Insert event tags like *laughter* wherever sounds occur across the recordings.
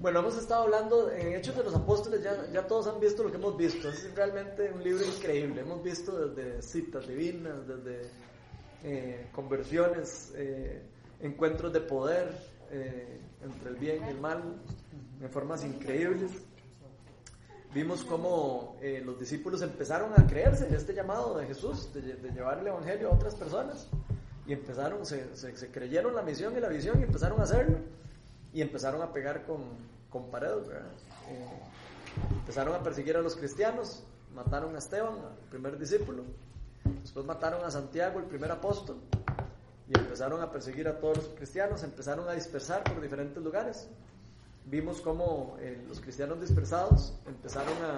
Bueno, hemos estado hablando en Hechos de los Apóstoles, ya, todos han visto lo que hemos visto. Es realmente un libro increíble. Hemos visto desde citas divinas, desde eh, conversiones, eh, encuentros de poder eh, entre el bien y el mal, en formas increíbles. Vimos cómo los discípulos empezaron a creerse en este llamado de Jesús, de, llevar el Evangelio a otras personas. Y empezaron, se creyeron la misión y la visión y empezaron a hacerlo y empezaron a pegar con, con paredes, eh, empezaron a perseguir a los cristianos, mataron a Esteban, el primer discípulo, después mataron a Santiago, el primer apóstol, y empezaron a perseguir a todos los cristianos, empezaron a dispersar por diferentes lugares. Vimos cómo eh, los cristianos dispersados empezaron a,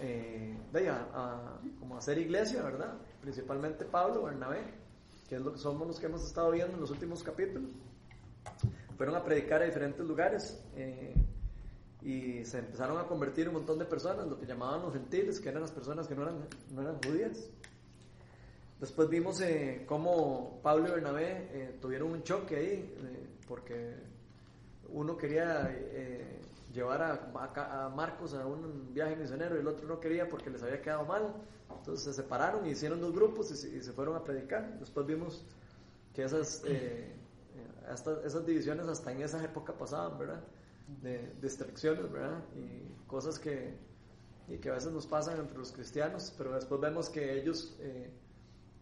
eh, a, como hacer iglesia, ¿verdad? Principalmente Pablo, Bernabé, que es lo que somos los que hemos estado viendo en los últimos capítulos fueron a predicar a diferentes lugares eh, y se empezaron a convertir un montón de personas, lo que llamaban los gentiles, que eran las personas que no eran, no eran judías. Después vimos eh, cómo Pablo y Bernabé eh, tuvieron un choque ahí, porque uno quería llevar a, Marcos a un viaje misionero y el otro no quería porque les había quedado mal. Entonces se separaron y hicieron dos grupos y se fueron a predicar. Después vimos que esas esas divisiones hasta en esa época pasaban, ¿verdad? De distracciones, ¿verdad? Y cosas que, y que a veces nos pasan entre los cristianos, pero después vemos que ellos eh,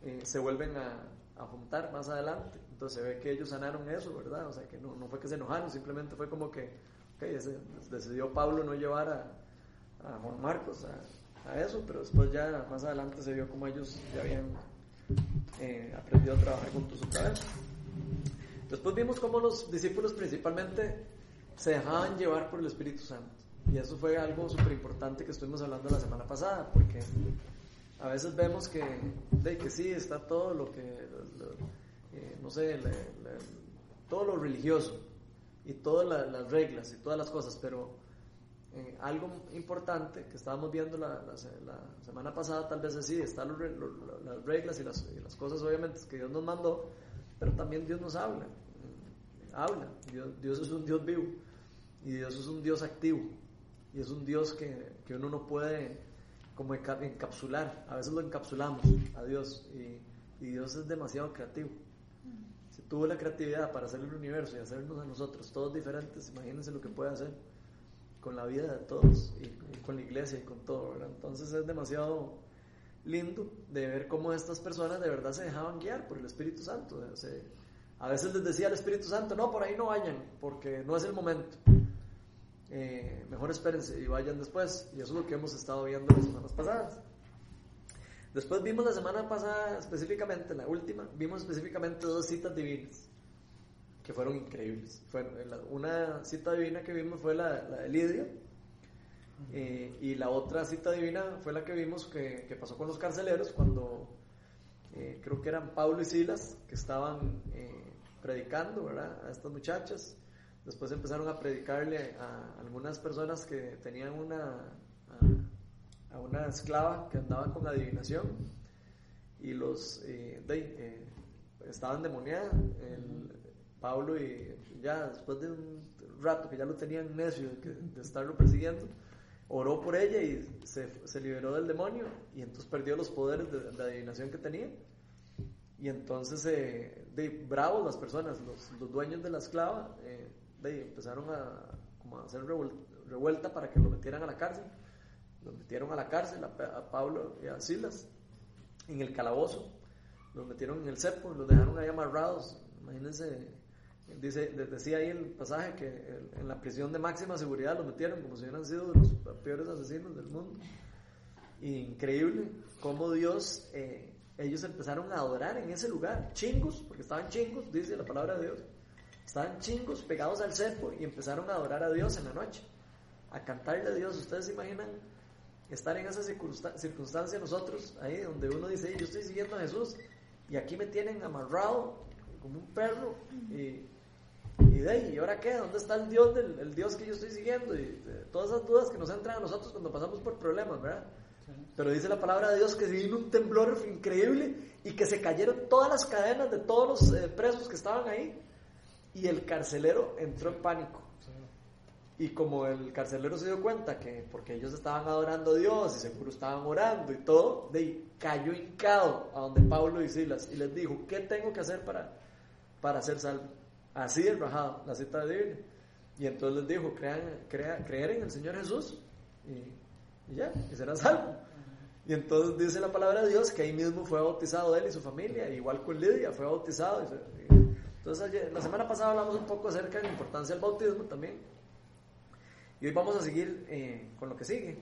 eh, se vuelven a, a, juntar más adelante. Entonces se ve que ellos sanaron eso, ¿verdad? O sea, que no, no fue que se enojaron, simplemente fue como que okay, decidió Pablo no llevar a, a Juan Marcos a, a, eso, pero después ya más adelante se vio como ellos ya habían eh, aprendido a trabajar juntos otra vez. Después vimos cómo los discípulos principalmente se dejaban llevar por el Espíritu Santo. Y eso fue algo súper importante que estuvimos hablando la semana pasada, porque a veces vemos que, de que sí, está todo lo que, eh, no sé, todo lo religioso y todas las reglas y todas las cosas, pero eh, algo importante que estábamos viendo la, semana pasada, tal vez sí, están las reglas y las, y las cosas obviamente que Dios nos mandó, pero también Dios nos habla habla. Dios, es un Dios vivo y Dios es un Dios activo y es un Dios que, que uno no puede como encapsular. A veces lo encapsulamos a Dios y, y Dios es demasiado creativo. Si tuvo la creatividad para hacer el universo y hacernos a nosotros todos diferentes, imagínense lo que puede hacer con la vida de todos y, con la iglesia y con todo. Entonces es demasiado lindo de ver cómo estas personas de verdad se dejaban guiar por el Espíritu Santo. Se, a veces les decía el Espíritu Santo, no, por ahí no vayan, porque no es el momento. Eh, mejor espérense y vayan después. Y eso es lo que hemos estado viendo las semanas pasadas. Después vimos la semana pasada específicamente, la última, vimos específicamente dos citas divinas que fueron increíbles. una cita divina que vimos fue la, de Lidia eh, y la otra cita divina fue la que vimos que, que pasó con los carceleros cuando eh, creo que eran Pablo y Silas que estaban predicando, ¿verdad? A estas muchachas. Después empezaron a predicarle a algunas personas que tenían una, a, una esclava que andaba con adivinación y los eh, eh, estaban demoniadas. Pablo y ya después de un rato que ya lo tenían necio de, estarlo persiguiendo, oró por ella y se, se, liberó del demonio y entonces perdió los poderes de, de adivinación que tenía. Y entonces, eh, de, bravos las personas, los, los, dueños de la esclava, eh, de, empezaron a, como a hacer revuelta para que lo metieran a la cárcel. Los metieron a la cárcel, a, Pablo y a Silas, en el calabozo. Los metieron en el cepo, los dejaron ahí amarrados. Imagínense, dice, decía ahí el pasaje que en la prisión de máxima seguridad los metieron como si hubieran sido los peores asesinos del mundo. Increíble cómo Dios... Eh, ellos empezaron a adorar en ese lugar, chingos, porque estaban chingos, dice la palabra de Dios, estaban chingos pegados al cepo y empezaron a adorar a Dios en la noche, a cantarle a Dios. ¿Ustedes se imaginan estar en esa circunstancia nosotros, ahí donde uno dice, yo estoy siguiendo a Jesús y aquí me tienen amarrado como un perro y, y de ahí, ¿y ahora qué? ¿Dónde está el Dios, del, el Dios que yo estoy siguiendo? Y todas esas dudas que nos entran a nosotros cuando pasamos por problemas, ¿verdad? Pero dice la palabra de Dios que vino un temblor increíble y que se cayeron todas las cadenas de todos los eh, presos que estaban ahí. Y el carcelero entró en pánico. Y como el carcelero se dio cuenta que porque ellos estaban adorando a Dios y seguro estaban orando y todo, de cayó hincado a donde Pablo y Silas y les dijo, ¿qué tengo que hacer para, para ser salvo? Así de rajado, la cita de Biblia. Y entonces les dijo, crean, creer en el Señor Jesús y, y ya, y serán salvos. Y entonces dice la palabra de Dios que ahí mismo fue bautizado él y su familia, igual con Lidia, fue bautizado. Entonces, la semana pasada hablamos un poco acerca de la importancia del bautismo también. Y hoy vamos a seguir eh, con lo que sigue.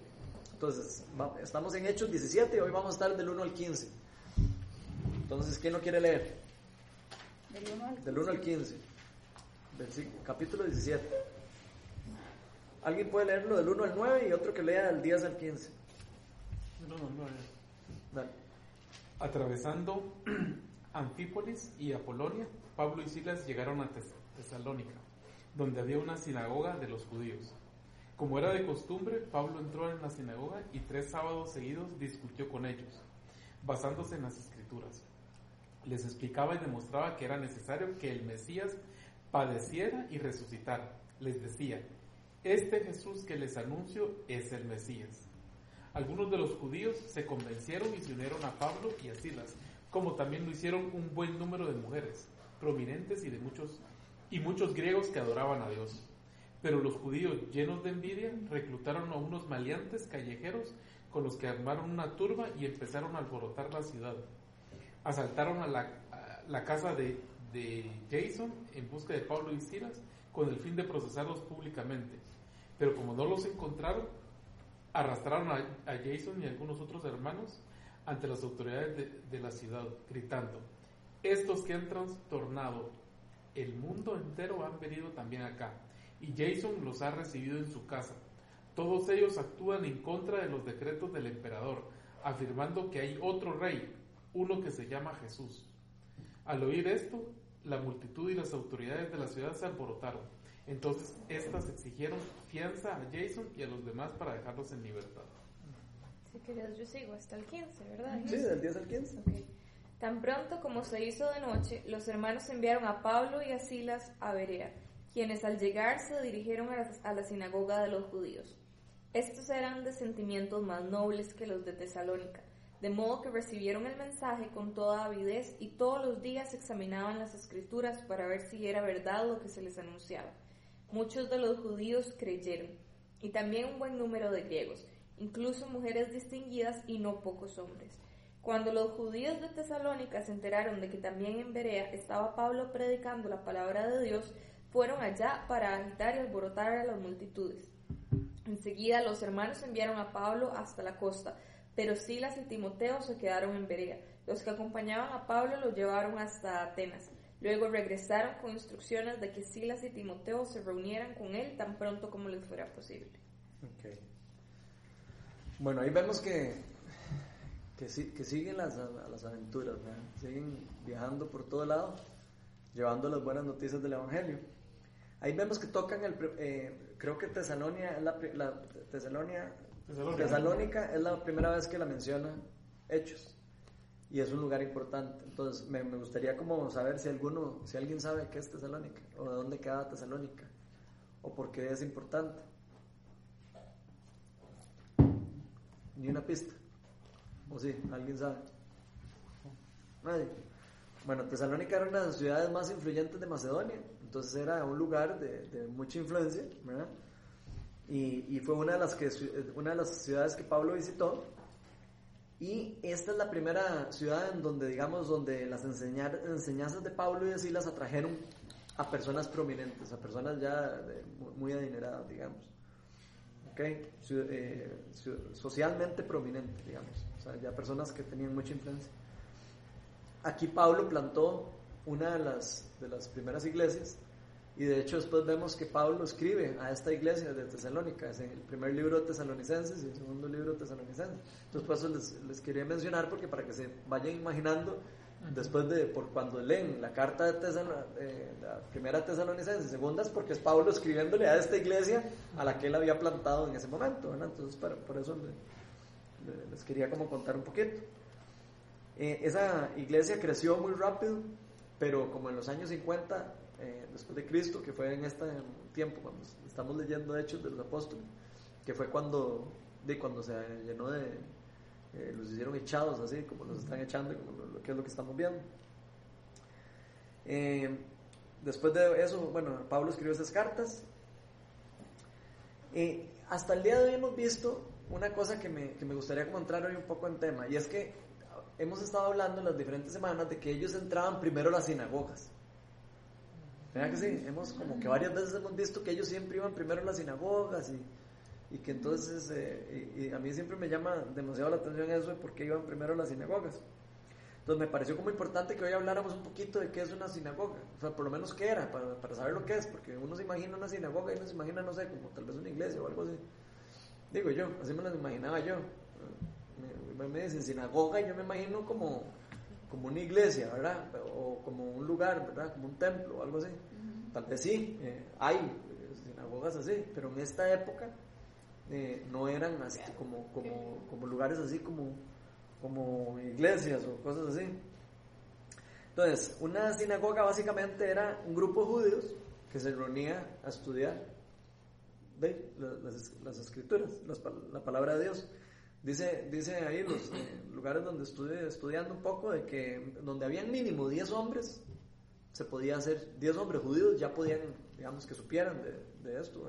Entonces, estamos en Hechos 17 y hoy vamos a estar del 1 al 15. Entonces, ¿quién lo quiere leer? Del 1 al 15. capítulo 17. Alguien puede leerlo del 1 al 9 y otro que lea del 10 al 15. Del 1 al 9. Dale. Atravesando *clears throat* Anfípolis y Apolonia, Pablo y Silas llegaron a Tesalónica, donde había una sinagoga de los judíos. Como era de costumbre, Pablo entró en la sinagoga y tres sábados seguidos discutió con ellos, basándose en las escrituras. Les explicaba y demostraba que era necesario que el Mesías padeciera y resucitara. Les decía, este Jesús que les anuncio es el Mesías. Algunos de los judíos se convencieron y se unieron a Pablo y a Silas, como también lo hicieron un buen número de mujeres prominentes y de muchos y muchos griegos que adoraban a Dios. Pero los judíos, llenos de envidia, reclutaron a unos maleantes callejeros con los que armaron una turba y empezaron a alborotar la ciudad. Asaltaron a la, casa de, Jason en busca de Pablo y Silas con el fin de procesarlos públicamente. Pero como no los encontraron, arrastraron a, Jason y algunos otros hermanos ante las autoridades de la ciudad, gritando, estos que han trastornado el mundo entero han venido también acá y Jason los ha recibido en su casa. Todos ellos actúan en contra de los decretos del emperador, afirmando que hay otro rey, uno que se llama Jesús. Al oír esto, la multitud y las autoridades de la ciudad se alborotaron. Entonces, estas exigieron fianza a Jason y a los demás para dejarlos en libertad. Si querías, yo sigo hasta el 15, ¿verdad? Sí, del 10 al 15. Tan pronto como se hizo de noche, los hermanos enviaron a Pablo y a Silas a Berea quienes al llegar se dirigieron a la, sinagoga de los judíos. Estos eran de sentimientos más nobles que los de Tesalónica, de modo que recibieron el mensaje con toda avidez y todos los días examinaban las escrituras para ver si era verdad lo que se les anunciaba. Muchos de los judíos creyeron, y también un buen número de griegos, incluso mujeres distinguidas y no pocos hombres. Cuando los judíos de Tesalónica se enteraron de que también en Berea estaba Pablo predicando la palabra de Dios, fueron allá para agitar y alborotar a las multitudes. Enseguida los hermanos enviaron a Pablo hasta la costa, pero Silas y Timoteo se quedaron en Berea. Los que acompañaban a Pablo lo llevaron hasta Atenas. Luego regresaron con instrucciones de que Silas y Timoteo se reunieran con él tan pronto como les fuera posible. Bueno, ahí vemos que, que, siguen las, las aventuras, siguen viajando por todo lado, llevando las buenas noticias del Evangelio. Ahí vemos que tocan el, eh, creo que Tesalonia es la, la Tesalonia, Tesalónica es la primera vez que la menciona Hechos y es un lugar importante. Entonces me, gustaría como saber si alguno, si alguien sabe qué es Tesalónica o de dónde queda Tesalónica o por qué es importante. Ni una pista. ¿O sí? ¿Alguien sabe? Nadie. Bueno, Tesalónica era una de las ciudades más influyentes de Macedonia entonces era un lugar de, mucha influencia, ¿verdad? Y, fue una de, las que, una de las ciudades que Pablo visitó. Y esta es la primera ciudad en donde, digamos, donde las enseñanzas de Pablo y de Silas atrajeron a personas prominentes, a personas ya muy adineradas, digamos. ¿Ok? Eh, socialmente prominentes, digamos. O sea, ya personas que tenían mucha influencia. Aquí Pablo plantó una de las, de las primeras iglesias. Y de hecho después vemos que Pablo escribe a esta iglesia de Tesalónica, es el primer libro de Tesalonicenses y el segundo libro de Tesalonicenses. Entonces por eso les, les quería mencionar porque para que se vayan imaginando después de por cuando leen la carta de eh, la primera Tesalonicense y segunda es porque es Pablo escribiéndole a esta iglesia a la que él había plantado en ese momento, entonces por eso les quería como contar un poquito. Eh, esa iglesia creció muy rápido, pero como en los años 50 eh, después de Cristo, que fue en este tiempo, cuando estamos leyendo Hechos de los Apóstoles, que fue cuando, de cuando se llenó de, eh, los hicieron echados así, como los están echando, como lo, que es lo que estamos viendo. Eh, después de eso, bueno, Pablo escribió esas cartas. Hasta el día de hoy hemos visto una cosa que me, que me gustaría como entrar hoy un poco en tema, y es que hemos estado hablando en las diferentes semanas de que ellos entraban primero a las sinagogas. ¿Verdad que sí? Hemos como que varias veces hemos visto que ellos siempre iban primero a las sinagogas y, y que entonces, eh, y, a mí siempre me llama demasiado la atención eso de por qué iban primero a las sinagogas. Entonces me pareció como importante que hoy habláramos un poquito de qué es una sinagoga, o sea, por lo menos qué era, para, para saber lo que es, porque uno se imagina una sinagoga y uno se imagina, no sé, como tal vez una iglesia o algo así. Digo yo, así me lo imaginaba yo. Me, me dicen sinagoga y yo me imagino como, como una iglesia, ¿verdad? O como un lugar, ¿verdad? Como un templo o algo así. Tal vez sí, eh, hay eh, sinagogas así, pero en esta época eh, no eran así como, como, como lugares así como como iglesias o cosas así. Entonces, una sinagoga básicamente era un grupo de judíos que se reunía a estudiar las, escrituras, la palabra de Dios. Dice, dice ahí los eh, lugares donde estuve estudiando un poco de que donde habían mínimo 10 hombres, se podía hacer, 10 hombres judíos ya podían, digamos que supieran de, esto,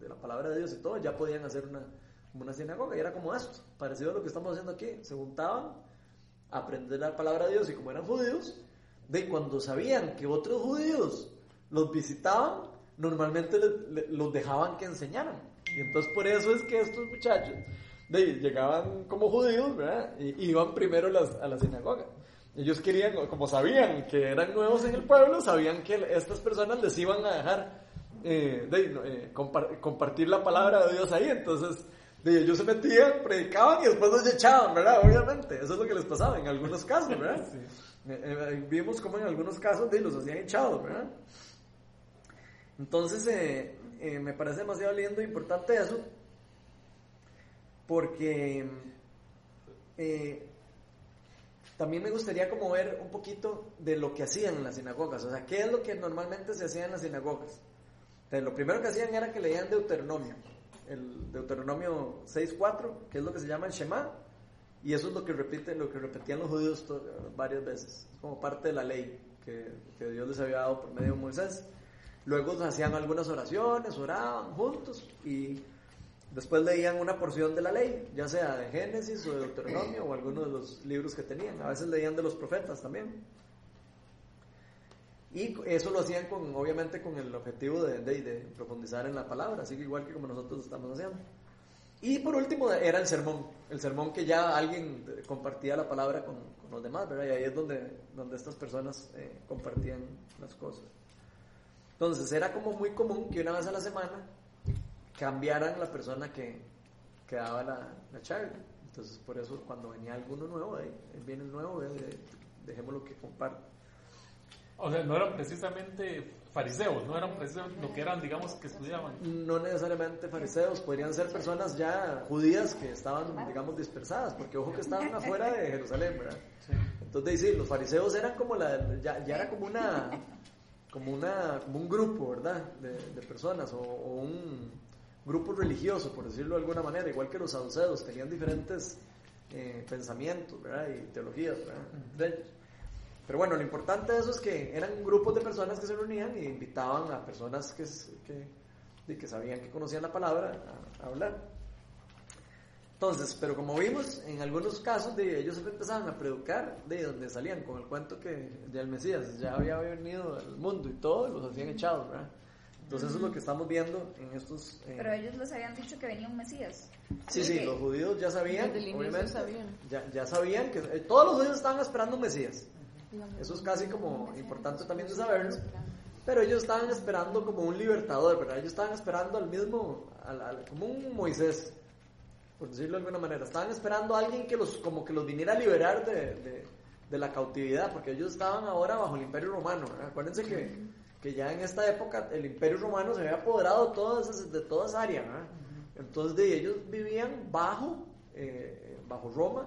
de, la palabra de Dios y todo, ya podían hacer una, una sinagoga y era como esto, parecido a lo que estamos haciendo aquí. Se juntaban a aprender la palabra de Dios y como eran judíos, de cuando sabían que otros judíos los visitaban, normalmente los dejaban que enseñaran. Y entonces por eso es que estos muchachos llegaban como judíos y iban primero a la sinagoga. Ellos querían, como sabían que eran nuevos en el pueblo, sabían que estas personas les iban a dejar eh, eh, compartir la palabra de Dios ahí. Entonces ellos se metían, predicaban y después los echaban, ¿verdad? Obviamente, eso es lo que les pasaba en algunos casos, ¿verdad? *laughs* Eh, eh, vimos como en algunos casos de, los hacían echados, ¿verdad? Entonces, eh, me parece demasiado lindo e importante eso, porque también me gustaría como ver un poquito de lo que hacían en las sinagogas, o sea, qué es lo que normalmente se hacía en las sinagogas. Entonces, lo primero que hacían era que leían Deuteronomio el Deuteronomio 6.4, que es lo que se llama el Shema, y eso es lo que, repite, lo que repetían los judíos varias veces, como parte de la ley que, que, Dios les había dado por medio de Moisés. Luego hacían algunas oraciones, oraban juntos y después leían una porción de la ley, ya sea de Génesis o de Deuteronomio o alguno de los libros que tenían. A veces leían de los profetas también. Y eso lo hacían con, obviamente con el objetivo de, de, profundizar en la palabra, así que igual que como nosotros estamos haciendo. Y por último era el sermón, el sermón que ya alguien compartía la palabra con, los demás, ¿verdad? Y ahí es donde, donde estas personas eh, compartían las cosas. Entonces era como muy común que una vez a la semana cambiaran la persona que, que daba la, la charla. Entonces por eso cuando venía alguno nuevo, ahí viene el nuevo, dejémoslo que comparte. O sea, no eran precisamente fariseos, no eran precisamente lo que eran, digamos, que estudiaban. No necesariamente fariseos, podrían ser personas ya judías que estaban, digamos, dispersadas, porque ojo que estaban afuera de Jerusalén, ¿verdad? Entonces, sí, los fariseos eran como la, ya, ya era como una, como una, como un grupo, ¿verdad? De, de personas, o, un grupo religioso, por decirlo de alguna manera, igual que los saduceos, tenían diferentes eh, pensamientos, ¿verdad? Y teologías, ¿verdad? Pero bueno, lo importante de eso es que eran grupos de personas que se reunían y invitaban a personas que, que, que sabían que conocían la palabra a, hablar. Entonces, pero como vimos, en algunos casos de ellos empezaban a predicar de donde salían con el cuento que ya el Mesías ya había venido al mundo y todo, los hacían echados, ¿verdad? Entonces eso es lo que estamos viendo en estos... Eh, pero ellos les habían dicho que venía un Mesías. Sí, sí, los judíos ya sabían, obviamente, sabían. Ya, ya sabían que eh, todos los judíos estaban esperando un Mesías. Eso es casi como importante también de saberlo. Pero ellos estaban esperando como un libertador, ¿verdad? Ellos estaban esperando al mismo, al, como un Moisés, por decirlo de alguna manera. Estaban esperando a alguien que los, como que los viniera a liberar de, de, la cautividad, porque ellos estaban ahora bajo el imperio romano. Acuérdense que, que, ya en esta época el imperio romano se había apoderado todas, de toda esa área. Entonces de ellos vivían bajo, eh, bajo Roma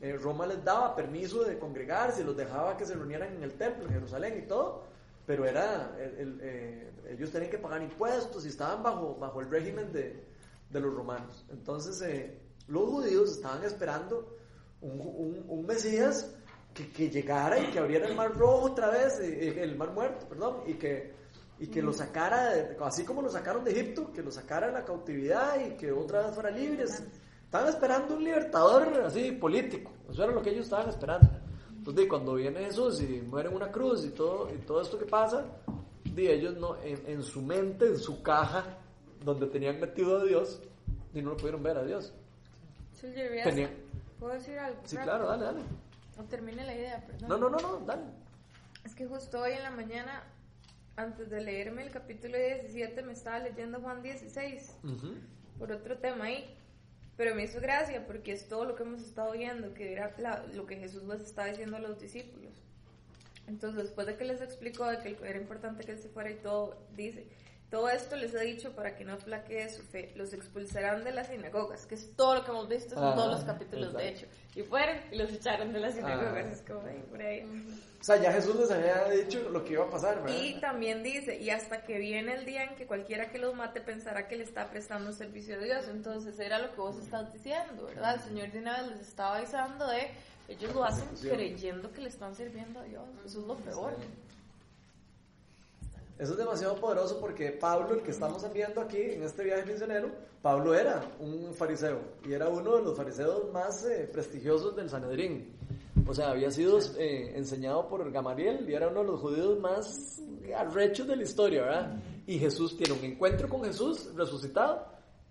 eh, Roma les daba permiso de congregarse, los dejaba que se reunieran en el templo en Jerusalén y todo, pero era, el- el, eh, ellos tenían que pagar impuestos y estaban bajo, bajo el régimen de, de los romanos. Entonces, los judíos estaban esperando un, un- un Mesías que, que llegara y que abriera el mar rojo otra vez, eh, eh, el mar muerto, perdón, y que, y que lo sacara, de- así como lo sacaron de Egipto, que lo sacara de la cautividad y que otra vez fuera libres. Estaban esperando un libertador así político, eso era lo que ellos estaban esperando. Entonces, cuando viene Jesús y muere en una cruz y todo, y todo esto que pasa, di, ellos no, en, en su mente, en su caja, donde tenían metido a Dios, y no lo pudieron ver a Dios. Silvia, ¿veas? Tenía- ¿Puedo decir algo? Sí, claro, dale, dale. No termine la idea, perdón. No, no, no, no, dale. Es que justo hoy en la mañana, antes de leerme el capítulo 17, me estaba leyendo Juan 16, Ujú. por otro tema ahí. Pero me hizo gracia porque es todo lo que hemos estado viendo, que era la- lo que Jesús les está diciendo a los discípulos. Entonces, después de que les explicó de que era importante que él se fuera y todo, dice, todo esto les he dicho para que no flaquee su fe, los expulsarán de las sinagogas, que es todo lo que hemos visto en Ah, todos los capítulos, de exacto. hecho. Y fueron y los echaron de las sinagogas, Ah. es como ahí, por ahí. O sea, ya Jesús les había dicho lo que iba a pasar, ¿verdad? Y también dice, y hasta que viene el día en que cualquiera que los mate pensará que le está prestando un servicio a Dios. Entonces era lo que vos estás diciendo, ¿verdad? El Señor de una vez les estaba avisando de, ellos lo hacen creyendo que le están sirviendo a Dios. Eso es lo peor. Eso es demasiado poderoso porque Pablo, el que estamos viendo aquí en este viaje misionero, Pablo era un fariseo y era uno de los fariseos más eh, prestigiosos del Sanedrín. O sea, había sido eh, enseñado por Gamaliel y era uno de los judíos más arrechos de la historia, ¿verdad? Y Jesús tiene un encuentro con Jesús resucitado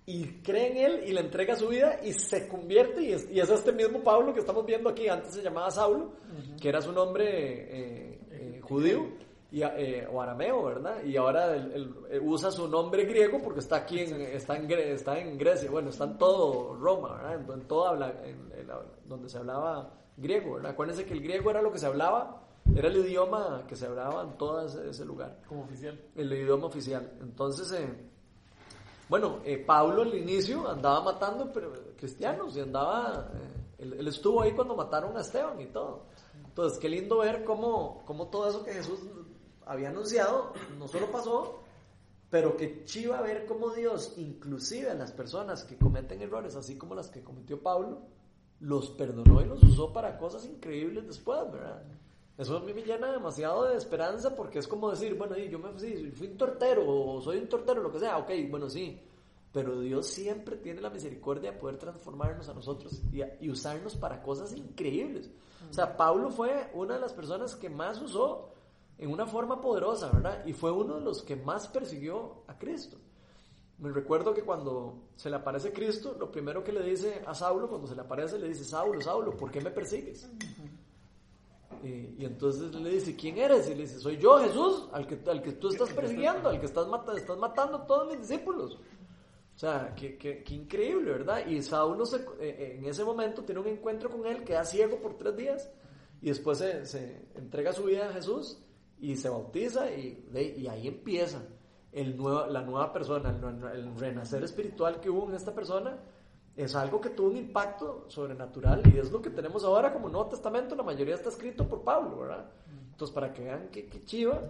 y cree en él y le entrega su vida y se convierte y es, y es este mismo Pablo que estamos viendo aquí, antes se llamaba Saulo, que era su nombre eh, eh, judío y, eh, o arameo, ¿verdad? Y ahora él- él, eh, usa su nombre griego porque está aquí, en, está, en, está en Grecia, bueno, está en todo Roma, ¿verdad? En, en todo habla, donde se hablaba griego, ¿verdad? Acuérdense que el griego era lo que se hablaba, era el idioma que se hablaba en todo ese, ese lugar, Como oficial. el idioma oficial. Entonces, eh, bueno, eh, Pablo al inicio andaba matando pero, cristianos y andaba, eh, él, él estuvo ahí cuando mataron a Esteban y todo. Entonces, qué lindo ver cómo, cómo todo eso que Jesús había anunciado no solo pasó, pero que chiva ver cómo Dios, inclusive a las personas que cometen errores, así como las que cometió Pablo, los perdonó y los usó para cosas increíbles después, ¿verdad? Eso a mí me llena demasiado de esperanza porque es como decir, bueno, yo me sí, fui un tortero o soy un tortero, lo que sea, ok, bueno, sí, pero Dios siempre tiene la misericordia de poder transformarnos a nosotros y, y usarnos para cosas increíbles. O sea, Pablo fue una de las personas que más usó en una forma poderosa, ¿verdad? Y fue uno de los que más persiguió a Cristo. Me recuerdo que cuando se le aparece Cristo, lo primero que le dice a Saulo, cuando se le aparece, le dice, Saulo, Saulo, ¿por qué me persigues? Y, y entonces le dice, ¿quién eres? Y le dice, soy yo, Jesús, al que, al que tú estás persiguiendo, al que estás, mata- estás matando a todos mis discípulos. O sea, qué, qué- qué increíble, ¿verdad? Y Saulo se- eh, en ese momento tiene un encuentro con él, queda ciego por tres días y después se, se entrega su vida a Jesús y se bautiza y, y ahí empieza el nuevo, la nueva persona, el, el renacer espiritual que hubo en esta persona. Es algo que tuvo un impacto sobrenatural y es lo que tenemos ahora como Nuevo Testamento. La mayoría está escrito por Pablo, ¿verdad? Entonces, para que vean qué, qué chiva,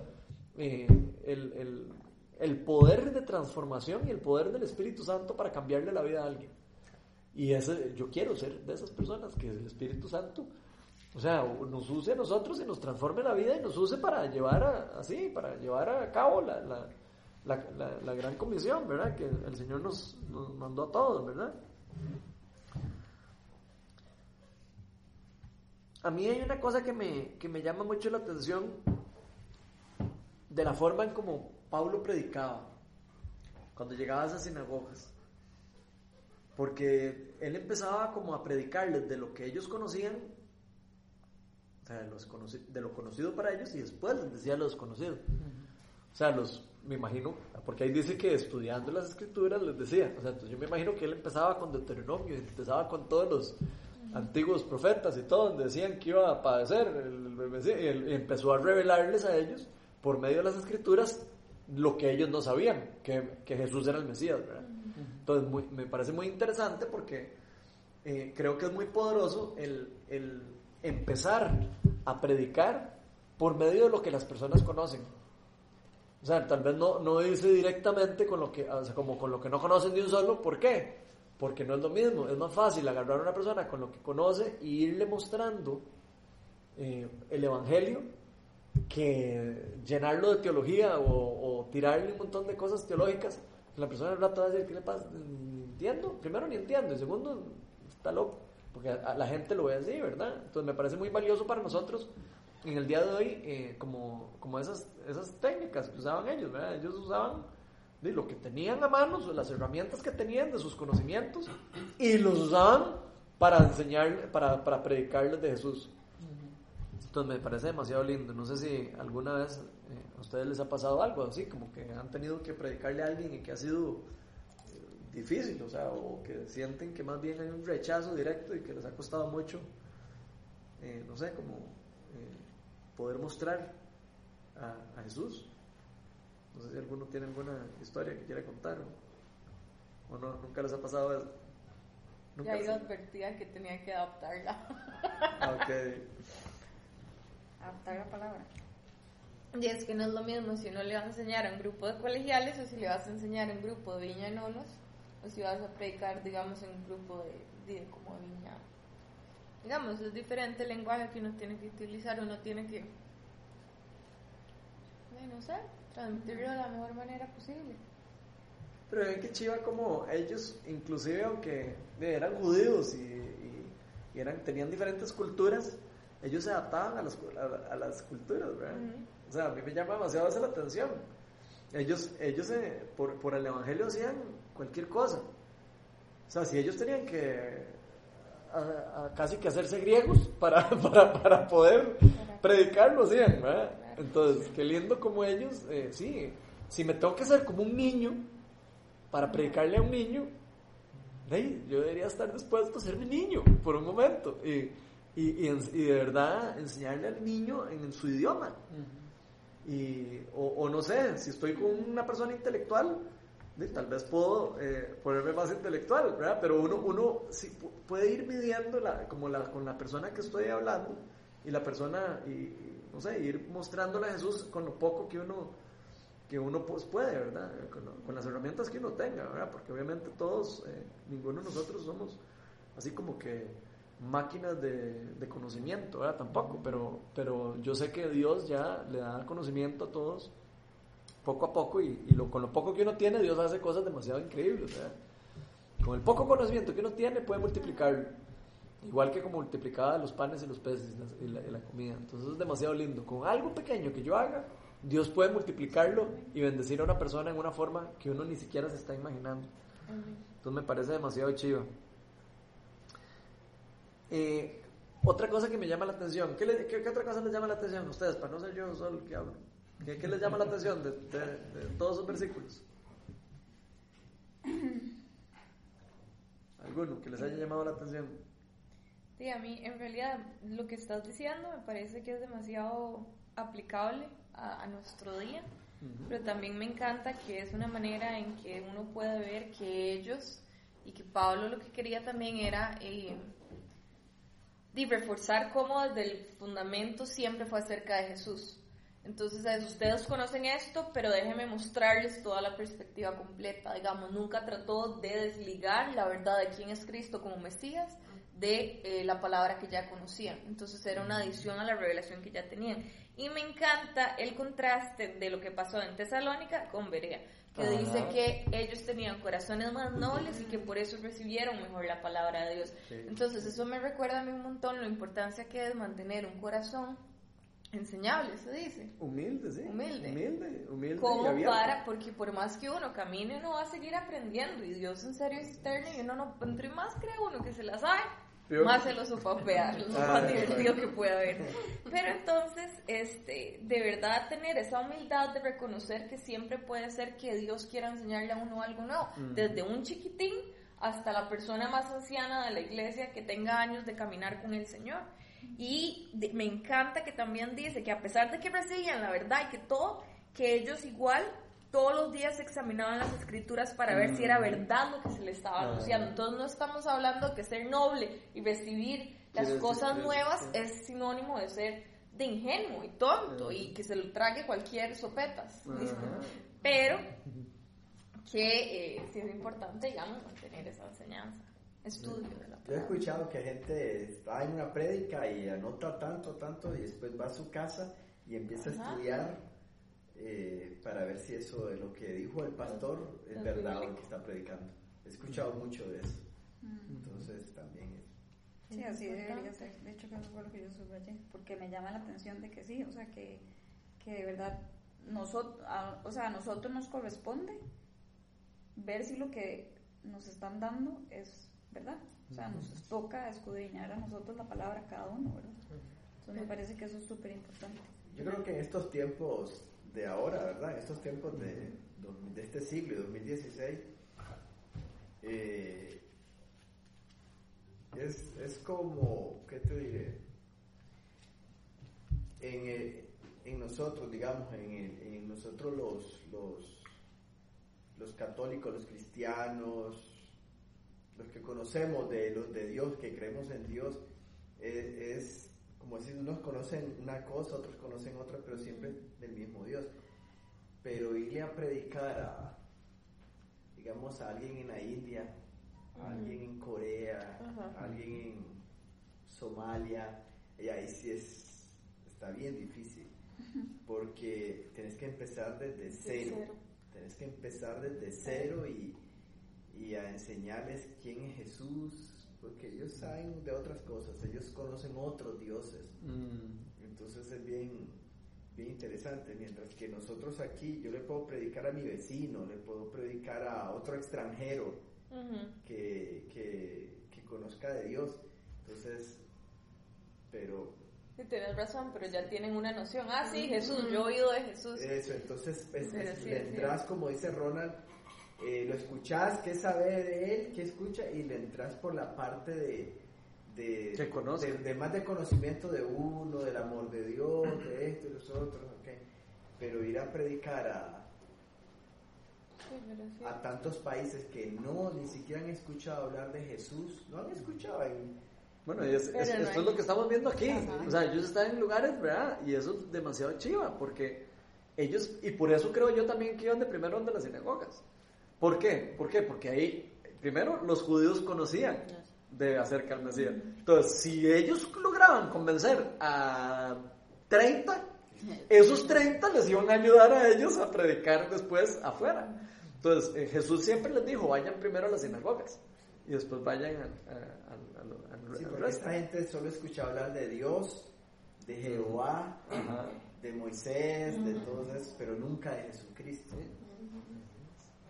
eh, el, el- el poder de transformación y el poder del Espíritu Santo para cambiarle la vida a alguien. Y ese, yo quiero ser de esas personas que el Espíritu Santo, o sea, nos use a nosotros y nos transforme la vida y nos use para llevar a, así, para llevar a cabo la, la, la, gran comisión, ¿verdad? Que el Señor nos, nos mandó a todos, ¿verdad? A mí hay una cosa que me, que me llama mucho la atención de la forma en como Pablo predicaba cuando llegaba a esas sinagogas. Porque él empezaba como a predicarles de lo que ellos conocían, o sea, de, los de lo conocido para ellos, y después les decía lo desconocido. O sea, los, me imagino, porque ahí dice que estudiando las escrituras les decía, o sea, entonces yo me imagino que él empezaba con Deuteronomio, empezaba con todos los antiguos profetas y todo, donde decían que iba a padecer, el- el y empezó a revelarles a ellos, por medio de las escrituras, lo que ellos no sabían, que, que Jesús era el Mesías, ¿verdad? Entonces, muy- me parece muy interesante porque eh, creo que es muy poderoso el, el empezar a predicar por medio de lo que las personas conocen. O sea, tal vez no, no irse directamente con lo que, o sea, como con lo que no conocen de un solo. ¿Por qué? Porque no es lo mismo. Es más fácil agarrar a una persona con lo que conoce y irle mostrando eh, el Evangelio que llenarlo de teología o, o, tirarle un montón de cosas teológicas. La persona al rato va a decir, ¿qué le pasa? Entiendo. Primero, ni entiendo. Y segundo, está loco. Porque a, a la gente lo ve así, ¿verdad? Entonces me parece muy valioso para nosotros en el día de hoy eh, como, como esas, esas técnicas que usaban ellos, ¿verdad? Ellos usaban de lo que tenían a mano, las herramientas que tenían de sus conocimientos y los usaban para enseñar, para, para predicarles de Jesús. Entonces me parece demasiado lindo. No sé si alguna vez eh, a ustedes les ha pasado algo así, como que han tenido que predicarle a alguien y que ha sido difícil, o sea, o que sienten que más bien hay un rechazo directo y que les ha costado mucho, eh, no sé, como eh, poder mostrar a, a, Jesús. No sé si alguno tiene alguna historia que quiera contar o, o no, nunca les ha pasado eso. ¿Nunca ya yo advertía que tenía que adaptarla. ok. Adaptar la palabra. Y es que no es lo mismo si uno le va a enseñar a un grupo de colegiales o si le vas a enseñar a un grupo de viña nonos o si vas a predicar, digamos, en un grupo de, de como de viña. Digamos, es diferente el lenguaje que uno tiene que utilizar, uno tiene que, no sé, transmitirlo de la mejor manera posible. Pero ven que chiva como ellos, inclusive aunque eran judíos y, y, y eran, tenían diferentes culturas, ellos se adaptaban a las, a, a las culturas, ¿verdad? Uh -huh. O sea, a mí me llama demasiado esa la atención. Ellos, ellos eh, por, por, el Evangelio hacían cualquier cosa. O sea, si ellos tenían que a, casi que hacerse griegos para, *laughs* para, para poder predicarlo, hacían, ¿verdad? Entonces, qué lindo como ellos, eh, sí, si me tengo que hacer como un niño para predicarle a un niño, hey, yo debería estar dispuesto a ser mi niño por un momento. Y, y, y, y, de verdad enseñarle al niño en, en su idioma. Uh -huh. y, o, o, no sé, si estoy con una persona intelectual, tal vez puedo eh, ponerme más intelectual, ¿verdad? Pero uno, uno sí puede ir midiendo la, como la, con la persona que estoy hablando y la persona, y, no sé, ir mostrándole a Jesús con lo poco que uno, que uno pues puede, ¿verdad? Con, las herramientas que uno tenga, ¿verdad? Porque obviamente todos, eh, ninguno de nosotros somos así como que máquinas de, de, conocimiento, ¿verdad? Tampoco, pero, pero yo sé que Dios ya le da conocimiento a todos poco a poco y, y lo, con lo poco que uno tiene Dios hace cosas demasiado increíbles, ¿verdad? Con el poco conocimiento que uno tiene puede multiplicarlo, igual que como multiplicaba los panes y los peces y la, y la, comida. Entonces es demasiado lindo. Con algo pequeño que yo haga, Dios puede multiplicarlo y bendecir a una persona en una forma que uno ni siquiera se está imaginando. Entonces me parece demasiado chido. Eh, otra cosa que me llama la atención, ¿qué, le, qué, ¿qué, otra cosa les llama la atención a ustedes? Para no ser yo solo el que hablo. ¿Qué, qué les llama la atención de, de, de, todos esos versículos? *clears throat* ¿Alguno que les haya llamado la atención? Sí, a mí en realidad lo que estás diciendo me parece que es demasiado aplicable a, a nuestro día, uh -huh. pero también me encanta que es una manera en que uno puede ver que ellos y que Pablo lo que quería también era... Eh, de reforzar cómo desde el fundamento siempre fue acerca de Jesús. Entonces, ustedes conocen esto, pero déjenme mostrarles toda la perspectiva completa. Digamos, nunca trató de desligar la verdad de quién es Cristo como Mesías de eh, la palabra que ya conocían. Entonces, era una adición a la revelación que ya tenían. Y me encanta el contraste de lo que pasó en Tesalónica con Berea, que Ajá. dice que ellos tenían corazones más nobles y que por eso recibieron mejor la palabra de Dios. Sí. Entonces, eso me recuerda a mí un montón la importancia que es mantener un corazón enseñable, se dice. Humilde, sí. Humilde. Humilde, humilde. Como para, porque por más que uno camine, uno va a seguir aprendiendo. Y Dios en serio es eterno y uno no, entre más cree uno que se la sabe, más se lo sopapea, *laughs* lo más divertido que puede haber. Pero entonces, este, de verdad tener esa humildad de reconocer que siempre puede ser que Dios quiera enseñarle a uno algo nuevo. Mm. Desde un chiquitín hasta la persona más anciana de la iglesia que tenga años de caminar con el Señor. Y de, me encanta que también dice que a pesar de que recibían la verdad y que todo, que ellos igual todos los días examinaban las escrituras para ver si era verdad lo que se le estaba anunciando. Entonces no estamos hablando que ser noble y recibir las cosas nuevas es sinónimo de ser de ingenuo y tonto y que se lo trague cualquier sopetas. Pero que eh, sí es importante, digamos, mantener esa enseñanza, estudio de la Yo he palabra. escuchado que gente está en una prédica y anota tanto, tanto, y después va a su casa y empieza a Ajá. estudiar eh, para ver si eso de lo que dijo el pastor es Los verdad o lo que está predicando. He escuchado mucho de eso. Entonces también es. Sí, así Es debería ser. De hecho, que eso fue lo que yo subrayé. Porque me llama la atención de que sí, o sea, que, que de verdad, nosotros, o sea, a nosotros nos corresponde ver si lo que nos están dando es verdad. O sea, nos toca escudriñar a nosotros la palabra cada uno, ¿verdad? Entonces me parece que eso es súper importante. Yo creo que en estos tiempos de ahora, ¿verdad? En estos tiempos de, de este siglo, 2016, eh, es, es como, ¿qué te diré? En, el- en nosotros, digamos, en, el- en nosotros los, los, los católicos, los cristianos, los que conocemos de, los de Dios, que creemos en Dios, eh, es como decir, unos conocen una cosa, otros conocen otra, pero siempre del mismo Dios. Pero irle a predicar a, digamos, a alguien en la India, a alguien en Corea, a alguien en Somalia, y ahí sí es, está bien difícil, porque tienes que empezar desde cero. Tienes que empezar desde cero y, y a enseñarles quién es Jesús, porque ellos saben de otras cosas, ellos conocen otros dioses. Mm. Entonces es bien, bien interesante, mientras que nosotros aquí, yo le puedo predicar a mi vecino, le puedo predicar a otro extranjero Ujú. que, que, que conozca de Dios. Entonces, pero Sí, tienes razón, pero ya tienen una noción. Ah, sí, Jesús, yo he oído de Jesús. Eso, entonces es- sí, entras, como dice Ronald, eh, lo escuchás, qué sabe de él, qué escucha, y le entras por la parte de, de, de, de más de conocimiento de uno, del amor de Dios, de esto y los otros, ok. Pero ir a predicar a, Sí, a tantos países que no, ni siquiera han escuchado hablar de Jesús, no han escuchado en, Bueno, es, es- no esto es lo que estamos viendo aquí. Ajá. O sea, ellos están en lugares, ¿verdad? Y eso es demasiado chiva, porque ellos, y por eso creo yo también que iban de primero donde las sinagogas. ¿Por qué? ¿Por qué? Porque ahí, primero, los judíos conocían de acerca del Mesías. Entonces, si ellos lograban convencer a 30, esos 30 les iban a ayudar a ellos a predicar después afuera. Entonces, eh, Jesús siempre les dijo, vayan primero a las sinagogas y después vayan al, a- al- al- al- Sí, al esta gente solo escucha hablar de Dios, de Jehová, Ajá. de Moisés, de todos esos, pero nunca de Jesucristo.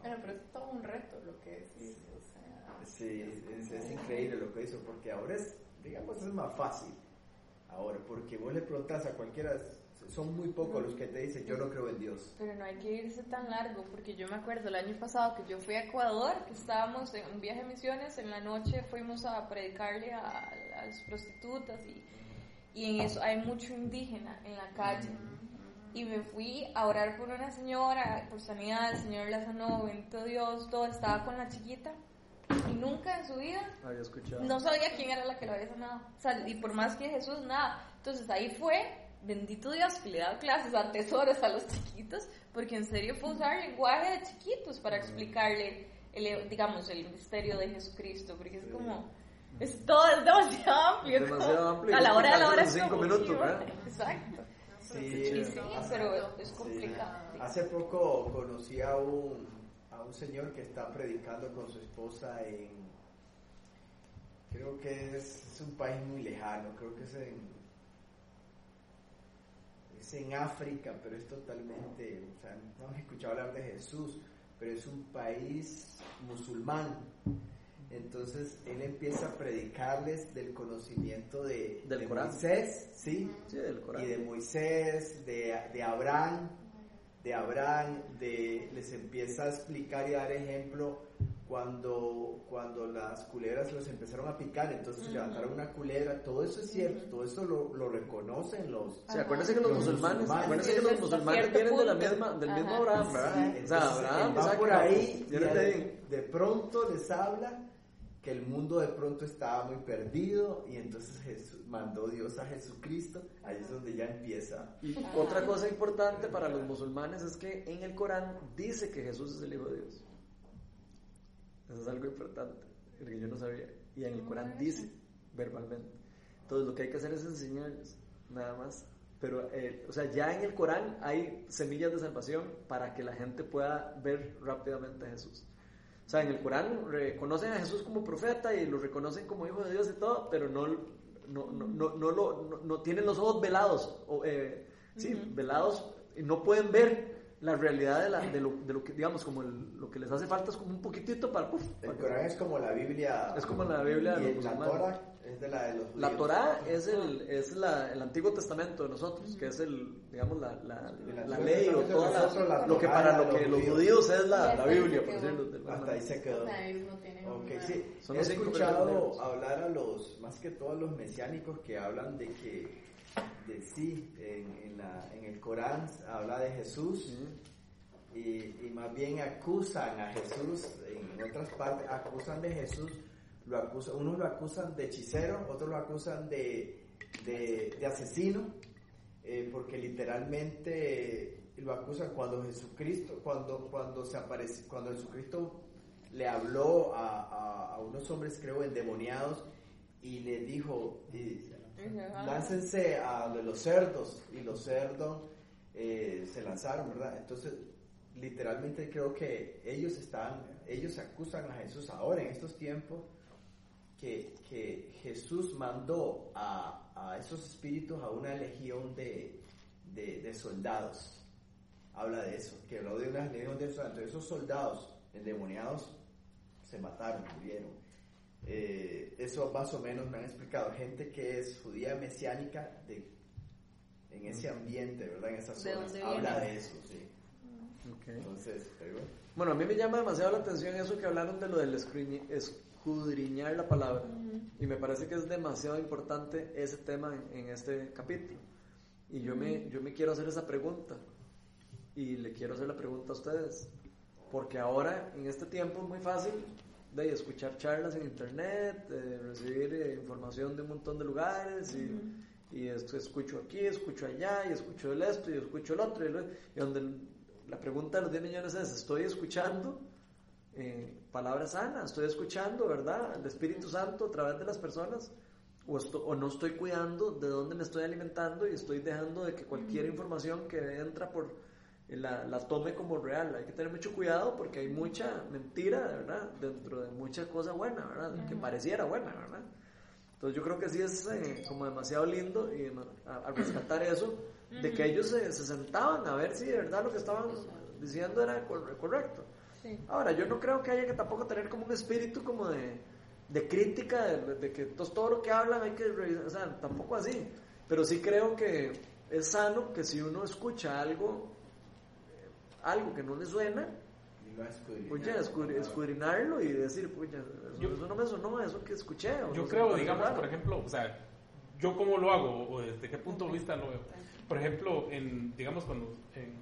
Bueno, pero es todo un reto lo que decís. O sea, Sí, es, es increíble lo que hizo, porque ahora es, digamos, es más fácil. Ahora, porque vos le preguntas a cualquiera, son muy pocos los que te dicen, yo no creo en Dios. Pero no hay que irse tan largo, porque yo me acuerdo el año pasado que yo fui a Ecuador, que estábamos en un viaje de misiones, en la noche fuimos a predicarle a, a las prostitutas y, y en eso hay mucho indígena en la calle. Y me fui a orar por una señora, por sanidad, el Señor la sanó, bendito Dios, todo, estaba con la chiquita y nunca en su vida Había escuchado. no sabía quién era la que lo había sanado. O sea, y por más que Jesús, nada. Entonces ahí fue, bendito Dios, que le daba clases a tesoros a los chiquitos, porque en serio fue usar lenguaje de chiquitos para explicarle, el, digamos, el misterio de Jesucristo, porque es como, es todo, es demasiado amplio. Demasiado amplio A la hora de la oración. cinco minutos, ¿verdad? *laughs* Exacto. Sí, pero es Sí. complicado. Hace poco conocí a un, a un señor que está predicando con su esposa en, creo que es, es un país muy lejano, creo que es en, es en África, pero es totalmente, o sea, no he escuchado hablar de Jesús, pero es un país musulmán. Entonces él empieza a predicarles del conocimiento de, Del de Corán. Moisés, ¿sí? Sí, del Corán. y de Moisés, de, de Abraham, de Abraham, de, les empieza a explicar y a dar ejemplo cuando, cuando las culebras los empezaron a picar, entonces levantaron una culebra, todo eso es cierto, todo eso lo, lo reconocen los... Sí, acuérdense que los Los musulmanes, musulmanes. acuérdense que los musulmanes vienen de la misma, del mismo. Abraham, ¿verdad? Sí, o sea, entonces, Abraham, va por ahí y vienen de de, ahí. de pronto les habla que el mundo de pronto estaba muy perdido y entonces Jesús, mandó Dios a Jesucristo, ahí es donde ya empieza. Y otra cosa importante para los musulmanes es que en el Corán dice que Jesús es el Hijo de Dios. Eso es algo importante, que yo no sabía. Y en el Corán dice verbalmente. Entonces lo que hay que hacer es enseñarles, nada más. Pero, eh, o sea, ya en el Corán hay semillas de salvación para que la gente pueda ver rápidamente a Jesús. O sea, en el Corán reconocen a Jesús como profeta y lo reconocen como hijo de Dios y todo, pero no, no, no, no, no, lo, no, tienen los ojos velados, o, eh, sí, velados, y no pueden ver la realidad de, la, de, lo, de lo que, digamos, como el, lo que les hace falta es como un poquitito para... Uf, el Corán es como la Biblia. Es como la Biblia de los la musulmanes. Es de la de los La. Torah es, el, es la, el Antiguo Testamento de nosotros, que es el, digamos, la, la, la ley o la lo que para lo que los judíos. es la, Biblia, por decirlo Hasta ahí se quedó. O sea, ellos no tienen Ok, una- sí. Son He escuchado hablar a los, más que todos los mesiánicos que hablan de que, de sí, en, en, la, en el Corán habla de Jesús y, y más bien acusan a Jesús, en otras partes acusan de Jesús, lo acusan, unos lo acusan de hechicero, otros lo acusan de, de, asesino, eh, porque literalmente lo acusan cuando Jesucristo, cuando, cuando se aparece, cuando Jesucristo le habló a, a- unos hombres, creo, endemoniados, y le dijo, láncense a los cerdos, y los cerdos eh, se lanzaron, ¿verdad? Entonces, literalmente creo que ellos están, ellos acusan a Jesús ahora, en estos tiempos, que, que Jesús mandó a, a esos espíritus a una legión de, de, de soldados. Habla de eso, que habló de una legión de soldados. Entonces, esos soldados endemoniados se mataron, murieron. Eh, eso más o menos me han explicado. Gente que es judía mesiánica de, en ese ambiente, ¿verdad? En esas ¿De zonas. Habla de eso, sí. Entonces, pero, Bueno, a mí me llama demasiado la atención eso que hablaron de lo del escudriñ- escudriñar la palabra. Y me parece que es demasiado importante ese tema en, en este capítulo. Y yo, me, yo me quiero hacer esa pregunta. Y le quiero hacer la pregunta a ustedes. Porque ahora, en este tiempo, es muy fácil de escuchar charlas en internet, de recibir eh, información de un montón de lugares. Y, y esto, escucho aquí, escucho allá, y escucho el esto, y escucho el otro. Y, lo- y donde el- la pregunta de los 10 millones es: ¿estoy escuchando? Eh, palabra sana, estoy escuchando, ¿verdad? El Espíritu Santo a través de las personas, o, esto- o no estoy cuidando de dónde me estoy alimentando y estoy dejando de que cualquier información que entra por eh, la, la tome como real. Hay que tener mucho cuidado porque hay mucha mentira, ¿verdad? Dentro de mucha cosa buena, ¿verdad? Que pareciera buena, ¿verdad? Entonces yo creo que sí es eh, como demasiado lindo y a, a rescatar eso, de que ellos se, se sentaban a ver si de verdad lo que estaban diciendo era cor- correcto. Sí. Ahora, yo no creo que haya que tampoco tener como un espíritu como de, de crítica, de, de que entonces todo lo que hablan hay que revisar, o sea, tampoco así. Pero sí creo que es sano que si uno escucha algo, eh, algo que no le suena, escudriñarlo y decir, pues ya, eso, Yo- eso no me sonó, eso que escuché. o Yo no creo, digamos, raro. por ejemplo, o sea, yo cómo lo hago o desde qué punto de vista lo veo. Por ejemplo, en, digamos, cuando en,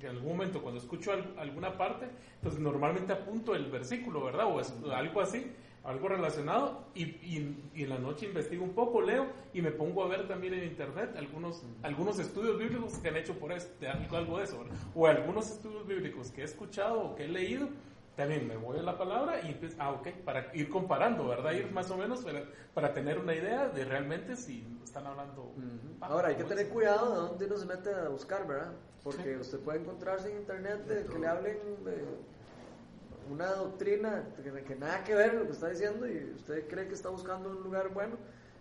en algún momento cuando escucho al- alguna parte, pues normalmente apunto el versículo, ¿verdad? O es, algo así, algo relacionado, y, y- y en la noche investigo un poco, leo y me pongo a ver también en internet algunos, algunos estudios bíblicos que han hecho por este, algo, algo de eso, ¿verdad? O algunos estudios bíblicos que he escuchado o que he leído también me voy a la palabra y empiezo, ah, ok, para ir comparando, ¿verdad? Ir más o menos para, para tener una idea de realmente si están hablando. Ujú. ah, Ahora, hay que tener cuidado de dónde uno se mete a buscar, ¿verdad? Porque usted puede encontrarse en internet de que le hablen de una doctrina que, que nada que ver lo que está diciendo y usted cree que está buscando un lugar bueno.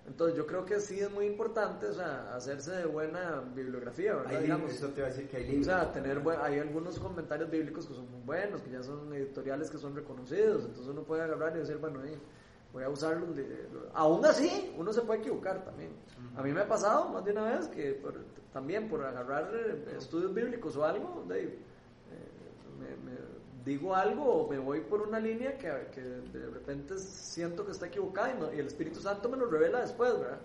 Entonces, yo creo que sí es muy importante, o sea, hacerse de buena bibliografía, ¿verdad? Hay Digamos. eso te iba a decir que hay O libros. sea, tener buen- hay algunos comentarios bíblicos que son muy buenos, que ya son editoriales que son reconocidos, entonces uno puede agarrar y decir, bueno, ahí, voy a usarlos. de- aún así, uno se puede equivocar también. A mí me ha pasado más de una vez que por- también por agarrar eh, estudios bíblicos o algo, de, eh, me, me digo algo o me voy por una línea que, que de repente siento que está equivocada y, no- y el Espíritu Santo me lo revela después, ¿verdad?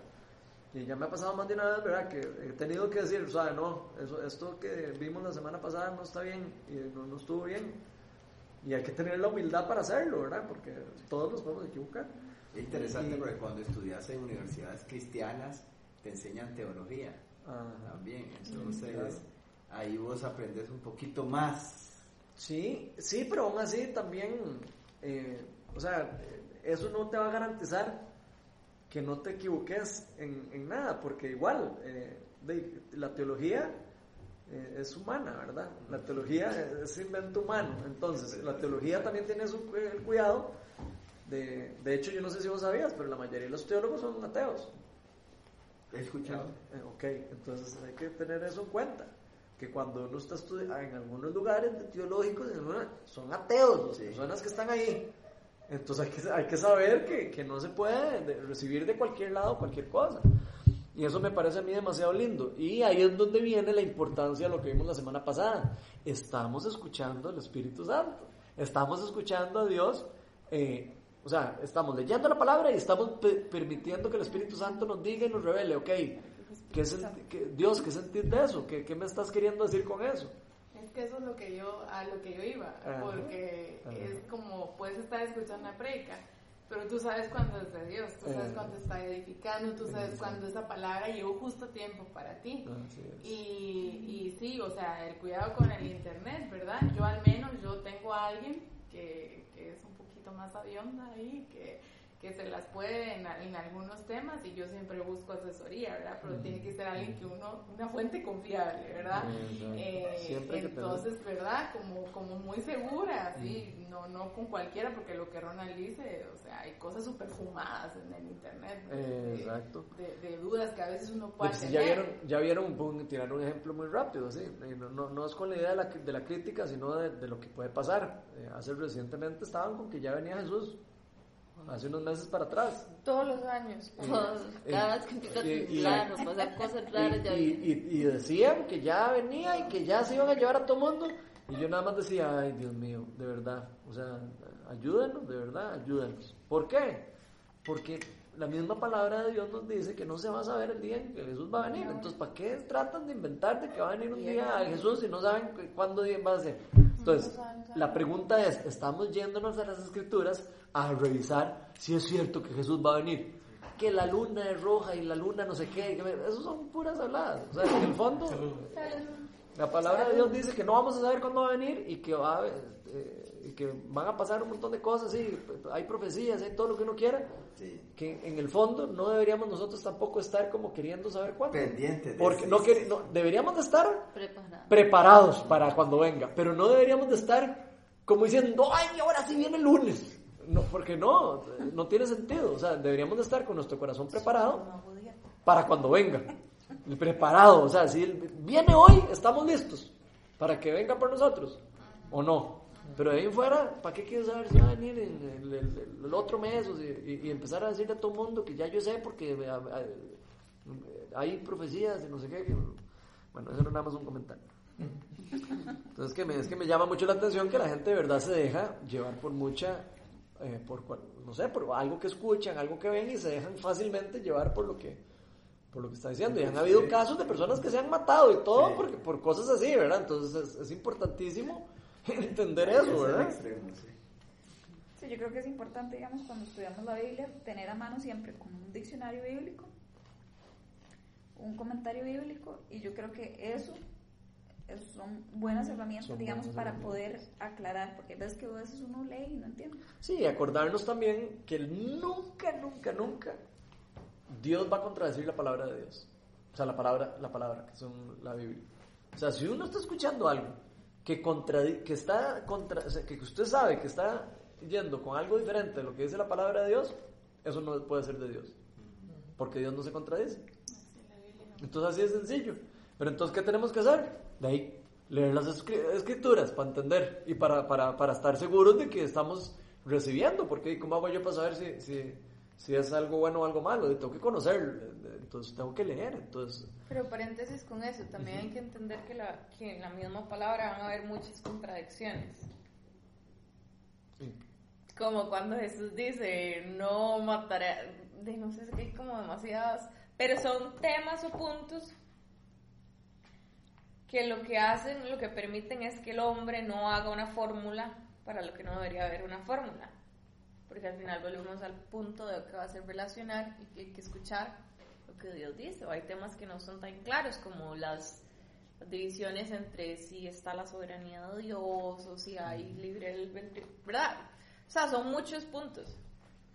Y ya me ha pasado más de una vez, ¿verdad? Que he tenido que decir, o sea, no, eso, esto que vimos la semana pasada no está bien y no, no estuvo bien. Y hay que tener la humildad para hacerlo, ¿verdad? Porque todos nos podemos equivocar. Es interesante Y- porque cuando estudias en universidades cristianas te enseñan teología Ajá. también. Entonces claro. ahí vos aprendes un poquito más. Sí, sí, pero aún así también, eh, o sea, eso no te va a garantizar que no te equivoques en, en nada, porque igual eh, de- la teología eh, es humana, ¿verdad? La teología es invento humano, entonces la teología también tiene su, el cuidado de, de hecho yo no sé si vos sabías, pero la mayoría de los teólogos son ateos. He escuchado. Eh, ok, entonces hay que tener eso en cuenta. Que cuando uno está estudiando, en algunos lugares teológicos, son ateos las Sí. personas que están ahí. Entonces hay que, hay que saber que, que no se puede de- recibir de cualquier lado cualquier cosa. Y eso me parece a mí demasiado lindo. Y ahí es donde viene la importancia de lo que vimos la semana pasada. Estamos escuchando al Espíritu Santo. Estamos escuchando a Dios. eh, o sea, estamos leyendo la palabra y estamos pe- permitiendo que el Espíritu Santo nos diga y nos revele, ok, ¿qué qué- Dios, ¿qué sentís de eso? ¿Qué, ¿Qué me estás queriendo decir con eso? Es que eso es lo que yo, a lo que yo iba, Ajá. porque Ajá. es como puedes estar escuchando una predica, pero tú sabes cuando es de Dios, tú sabes Ajá. cuando está edificando, tú sabes Exacto. cuando esa palabra llegó justo a tiempo para ti. Y, y sí, o sea, el cuidado con el internet, ¿verdad? Yo al menos, yo tengo a alguien que, que es un poquito más avionda ahí, que, que se las puede en, en algunos temas y yo siempre busco asesoría, ¿verdad? Pero tiene que ser alguien que uno, una fuente confiable, ¿verdad? Eh, entonces, ¿verdad? Como, como muy segura, sí, no, no con cualquiera, porque lo que Ronald dice, o sea, hay cosas súper fumadas en el internet, ¿no? de, Exacto. de, de dudas que a veces uno puede Pues, ya tener. vieron, ya vieron, pum, tirar un ejemplo muy rápido, ¿sí? Y No, no, no es con la idea de la, de la crítica, sino de, de lo que puede pasar. Eh, hace recientemente estaban con que ya venía Jesús, hace unos meses para atrás. Todos los años. Cada vez que empieza a temblar pasar cosas *laughs* raras, ya Y, y- y decían que ya venía y que ya se iban a llevar a todo mundo. Y yo nada más decía, ay Dios mío, de verdad, o sea, ayúdenos, de verdad, ayúdenos. ¿Por qué? Porque la misma palabra de Dios nos dice que no se va a saber el día en que Jesús va a venir. Entonces, ¿para qué tratan de inventar de que va a venir un día a Jesús si no saben cu- cuándo día va a ser? Entonces, la pregunta es, ¿estamos yéndonos a las escrituras a revisar si es cierto que Jesús va a venir? Que la luna es roja y la luna no sé qué, que me- eso son puras habladas. O sea, en el fondo, la palabra de Dios dice que no vamos a saber cuándo va a venir y que, va eh, y que van a pasar un montón de cosas, sí, hay profecías, hay todo lo que uno quiera, Sí. que en el fondo no deberíamos nosotros tampoco estar como queriendo saber cuándo. Pendientes de Porque no, queri- no- deberíamos de estar preparada. preparados para cuando venga, pero no deberíamos de estar como diciendo, ay, ahora sí viene el lunes. No, porque no, no tiene sentido. O sea, deberíamos de estar con nuestro corazón preparado para cuando venga. Y Preparado, o sea, si viene hoy, estamos listos para que venga por nosotros, o no. Pero de ahí fuera, ¿para qué quieres saber si va a venir en el, el- el otro mes? O y, empezar a decirle a todo el mundo que ya yo sé porque eh, eh, hay profecías y no sé qué. bueno, eso era nada más un comentario. Entonces que me, es que me llama mucho la atención que la gente de verdad se deja llevar por mucha, eh, por no sé, por algo que escuchan, algo que ven y se dejan fácilmente llevar por lo que, por lo que está diciendo. Y han habido casos de personas que se han matado y todo Sí. porque, por cosas así, ¿verdad? Entonces es, es importantísimo *laughs* entender es eso, ¿verdad? extremo, sí. Sí, yo creo que es importante, digamos, cuando estudiamos la Biblia, tener a mano siempre como un diccionario bíblico, un comentario bíblico, y yo creo que eso es- son buenas herramientas, Son digamos, buenas para herramientas. poder aclarar, porque ves que a veces uno lee y no entiende. Sí, y acordarnos también que nunca, nunca, nunca Dios va a contradecir la palabra de Dios. O sea, la palabra, la palabra, que son la Biblia. O sea, si uno está escuchando algo que, que está contra, que usted sabe que está yendo con algo diferente de lo que dice la palabra de Dios, eso no puede ser de Dios. Porque Dios no se contradice. Entonces así es sencillo. Pero entonces, ¿qué tenemos que hacer? De ahí, leer las escri- escrituras para entender y para, para, para estar seguros de que estamos recibiendo. Porque ¿cómo hago yo para saber si, si, si es algo bueno o algo malo? Tengo que conocer, entonces tengo que leer. Entonces, Pero paréntesis con eso, también hay que entender que, la, que en la misma palabra van a haber muchas contradicciones. sí. Como cuando Jesús dice, no mataré, de no sé, hay como demasiadas, pero son temas o puntos que lo que hacen, lo que permiten es que el hombre no haga una fórmula para lo que no debería haber una fórmula. Porque al final volvemos al punto de que va a ser relacionar y que hay que escuchar lo que Dios dice. O hay temas que no son tan claros como las divisiones entre si está la soberanía de Dios o si hay libre albedrío, ¿verdad? O sea, son muchos puntos.